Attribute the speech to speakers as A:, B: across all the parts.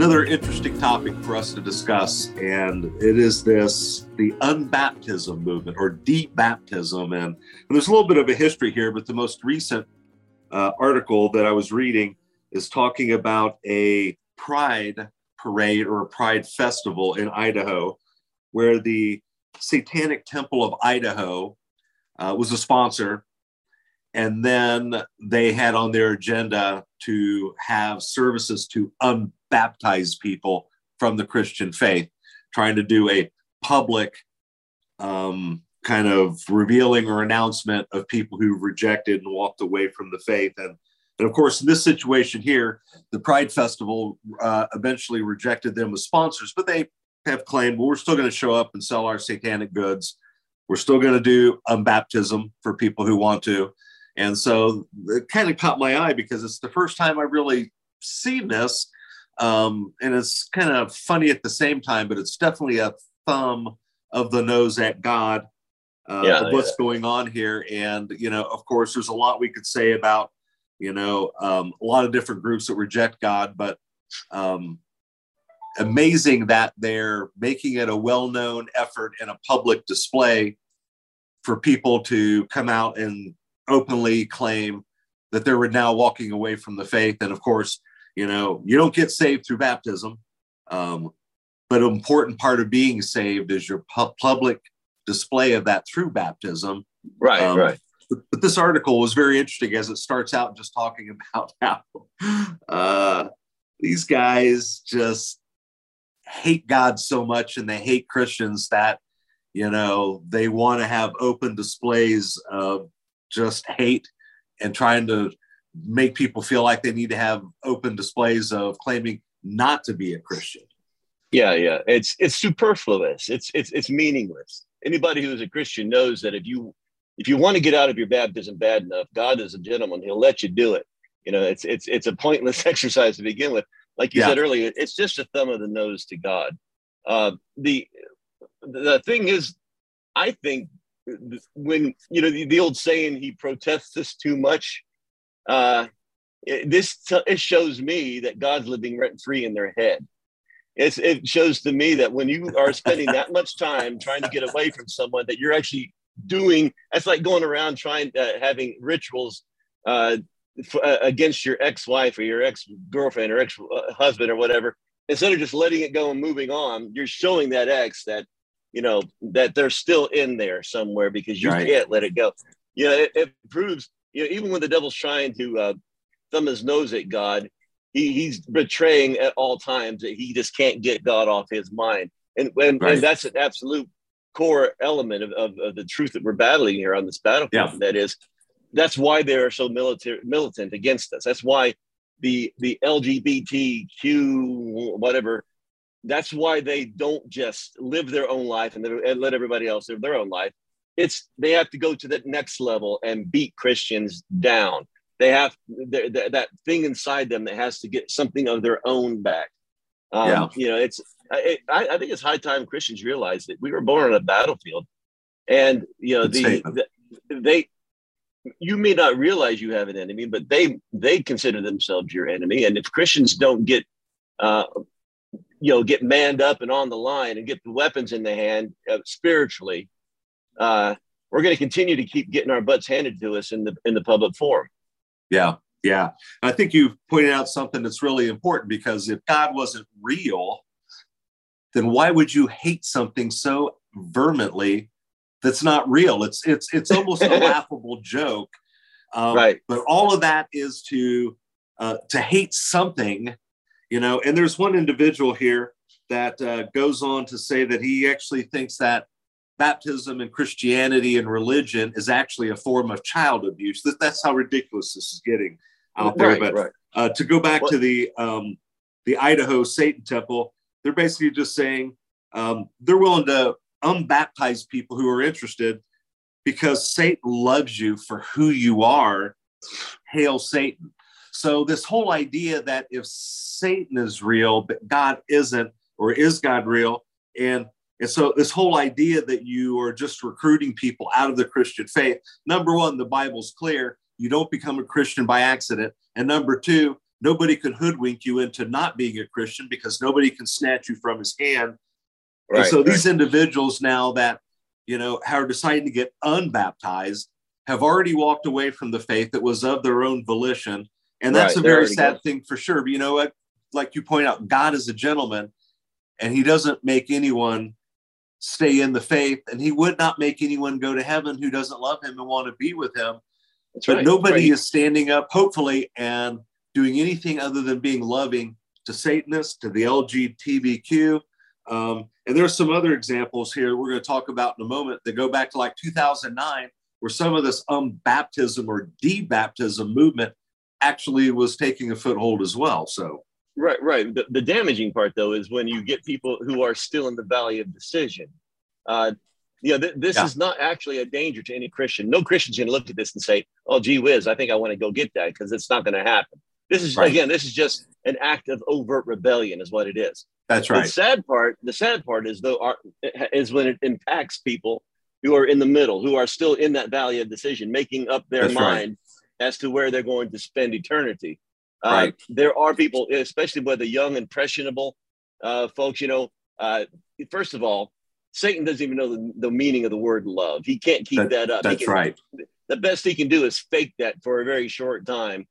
A: another interesting topic for us to discuss, and it is this the unbaptism movement or debaptism. And, and there's a little bit of a history here, but the most recent uh, article that I was reading is talking about a pride parade or a pride festival in Idaho, where the Satanic Temple of Idaho uh, was a sponsor. And then they had on their agenda to have services to unbaptized people from the Christian faith, trying to do a public um, kind of revealing or announcement of people who rejected and walked away from the faith. And, and of course, in this situation here, the Pride Festival uh, eventually rejected them as sponsors, but they have claimed, well, we're still going to show up and sell our satanic goods. We're still going to do um, baptism for people who want to. And so it kind of caught my eye because it's the first time I've really seen this. Um, and it's kind of funny at the same time, but it's definitely a thumb of the nose at God uh, yeah, of what's yeah. going on here. And, you know, of course, there's a lot we could say about, you know, um, a lot of different groups that reject God, but um, amazing that they're making it a well known effort and a public display for people to come out and openly claim that they were now walking away from the faith. And of course, you know, you don't get saved through baptism. Um, but an important part of being saved is your pu- public display of that through baptism.
B: Right, um, right.
A: But, but, this article was very interesting as it starts out just talking about how uh, these guys just hate God so much and they hate Christians that, you know, they want to have open displays of just hate and trying to make people feel like they need to have open displays of claiming not to be a Christian.
B: Yeah, yeah. It's it's superfluous. It's it's it's meaningless. Anybody who is a Christian knows that if you if you want to get out of your baptism bad enough, God is a gentleman. He'll let you do it. You know, it's it's it's a pointless exercise to begin with. Like you yeah. said earlier, it's just a thumb of the nose to God. Uh, the the thing is, I think when you know the, the old saying he protests this too much uh it, this t- it shows me that god's living rent free in their head. It's, it shows to me that when you are spending that much time trying to get away from someone that you're actually doing that's like going around trying uh, having rituals uh, f- uh, against your ex-wife or your ex-girlfriend or ex-husband or whatever. Instead of just letting it go and moving on you're showing that ex that you know that they're still in there somewhere because you right. can't let it go. You know it, it, proves you know even when the devil's trying to uh, thumb his nose at god he, he's betraying at all times that he just can't get god off his mind and and, right. and that's an absolute core element of, of, of, the truth that we're battling here on this battlefield yeah. that is that's why they're so military militant against us that's why the the lgbtq whatever that's why they don't just live their own life and, and let everybody else live their own life. It's they have to go to that next level and beat Christians down. They have th- th- that thing inside them that has to get something of their own back. Um, yeah. You know, it's I, I, think it's high time Christians realize that we were born on a battlefield, and you know the, the they you may not realize you have an enemy, but they they consider themselves your enemy. And if Christians don't get uh, you know get manned up and on the line and get the weapons in the hand uh, spiritually uh, we're going to continue to keep getting our butts handed to us in the in the public forum.
A: Yeah yeah. I think you've pointed out something that's really important because if god wasn't real then why would you hate something so vehemently that's not real? It's it's it's almost a laughable joke. Um,
B: right.
A: but all of that is to uh, to hate something you know and there's one individual here that uh, goes on to say that he actually thinks that baptism and christianity and religion is actually a form of child abuse that, that's how ridiculous this is getting out there right, but right. Uh, to go back to the um, the idaho satan temple they're basically just saying um, they're willing to unbaptize people who are interested because satan loves you for who you are hail satan so, this whole idea that if Satan is real, but God isn't, or is God real? And, and so, this whole idea that you are just recruiting people out of the Christian faith number one, the Bible's clear. You don't become a Christian by accident. And number two, nobody can hoodwink you into not being a Christian because nobody can snatch you from his hand. Right, and so right. these individuals now that you know are deciding to get unbaptized have already walked away from the faith that was of their own volition, and that's right, a very sad thing for sure. But you know what? Like you point out, God is a gentleman, and He doesn't make anyone stay in the faith, and He would not make anyone go to heaven who doesn't love Him and want to be with Him. That's but nobody is standing up, hopefully, and doing anything other than being loving to Satanists, to the LGBTQ. Um, and are some other examples here we're going to talk about in a moment that go back to like 2009, where some of this unbaptism or debaptism movement actually was taking a foothold as well. So,
B: right, right. The, the damaging part, though, is when you get people who are still in the valley of decision. Uh, you know, th- this yeah. is not actually a danger to any Christian. No Christian's going to look at this and say, "Oh, gee whiz, I think I want to go get that," because it's not going to happen. This is right. again, this is just an act of overt rebellion, is what it is.
A: That's right.
B: The sad part, the sad part is though, our, is when it impacts people who are in the middle, who are still in that valley of decision, making up their That's mind right. as to where they're going to spend eternity. Uh, right. there are people, especially with the young, impressionable uh, folks. You know, uh, first of all, Satan doesn't even know the, the, meaning of the word love. He can't keep that, that up.
A: That's
B: can,
A: right.
B: The best he can do is fake that for a very short time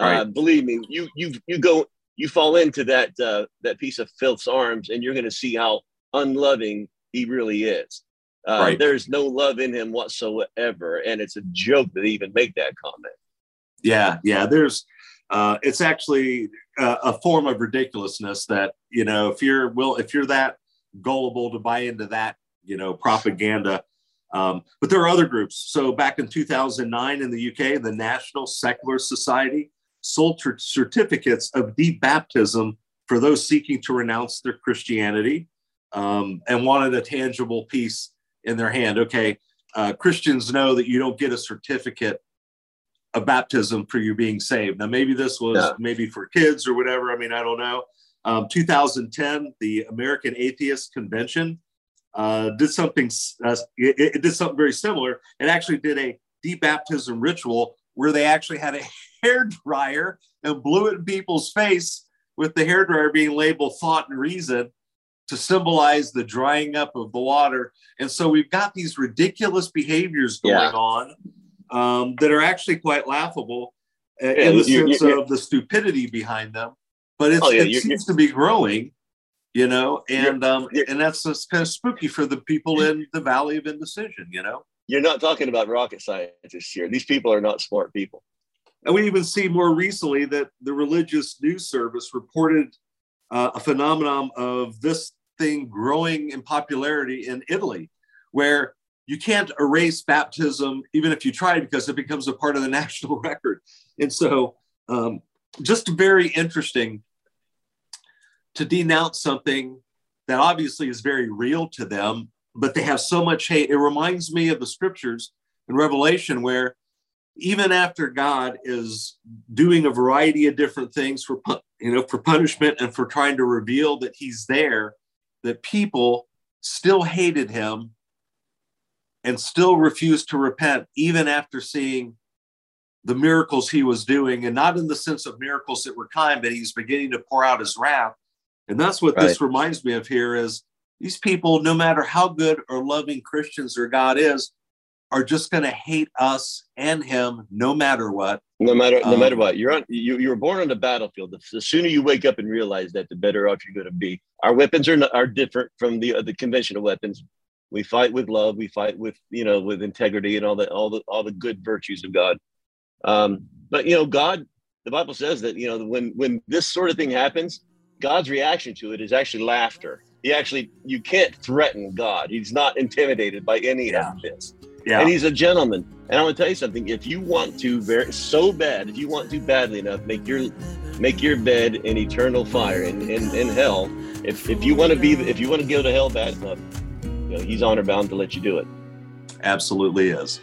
B: Right. Uh, believe me, you you you go you fall into that uh, that piece of filth's arms, and you're going to see how unloving he really is. Uh, right. There's no love in him whatsoever, and it's a joke to even make that comment.
A: Yeah, yeah. There's, uh, it's actually a, a form of ridiculousness that you know if you're will if you're that gullible to buy into that you know propaganda. Um, but there are other groups. So back in 2009 in the UK, the National Secular Society sold certificates of debaptism for those seeking to renounce their Christianity um, and wanted a tangible piece in their hand. Okay, uh, Christians know that you don't get a certificate of baptism for you being saved. Now, maybe this was yeah. maybe for kids or whatever. I mean, I don't know. Um, 2010, the American Atheist Convention uh, did something. Uh, it, it, did something very similar. It actually did a debaptism ritual where they actually had a hair dryer and blew it in people's face with the hair dryer being labeled thought and reason to symbolize the drying up of the water. And so we've got these ridiculous behaviors going yeah. on um, that are actually quite laughable uh, yeah, in the sense you're, you're, of the stupidity behind them. But oh, yeah, it seems to be growing, you know, and um, and that's just kind of spooky for the people in the Valley of Indecision, you know.
B: You're not talking about rocket scientists here. These people are not smart people.
A: And we even see more recently that the religious news service reported uh, a phenomenon of this thing growing in popularity in Italy, where you can't erase baptism even if you try because it becomes a part of the national record. And so, um, just very interesting to denounce something that obviously is very real to them, but they have so much hate. It reminds me of the scriptures in Revelation where even after God is doing a variety of different things for you know for punishment and for trying to reveal that he's there that people still hated him and still refused to repent even after seeing the miracles he was doing and not in the sense of miracles that were kind but he's beginning to pour out his wrath and that's what right. this reminds me of here is these people no matter how good or loving christians or god is are just going to hate us and him no matter what.
B: No matter no um, matter what, you're on. You you were born on the battlefield. The, sooner you wake up and realize that, the better off you're going to be. Our weapons are are different from the uh, the conventional weapons. We fight with love. We fight with you know with integrity and all the all the all the good virtues of God. Um, but you know, God, the Bible says that you know when when this sort of thing happens, God's reaction to it is actually laughter. He actually you can't threaten God. He's not intimidated by any yeah. of this. Yeah. And he's a gentleman. And I'm gonna tell you something. If you want to very so bad, if you want to badly enough, make your make your bed in eternal fire in, in, in hell. If if you want to be if you want to go to hell bad enough, you know, he's honor bound to let you do it.
A: Absolutely is.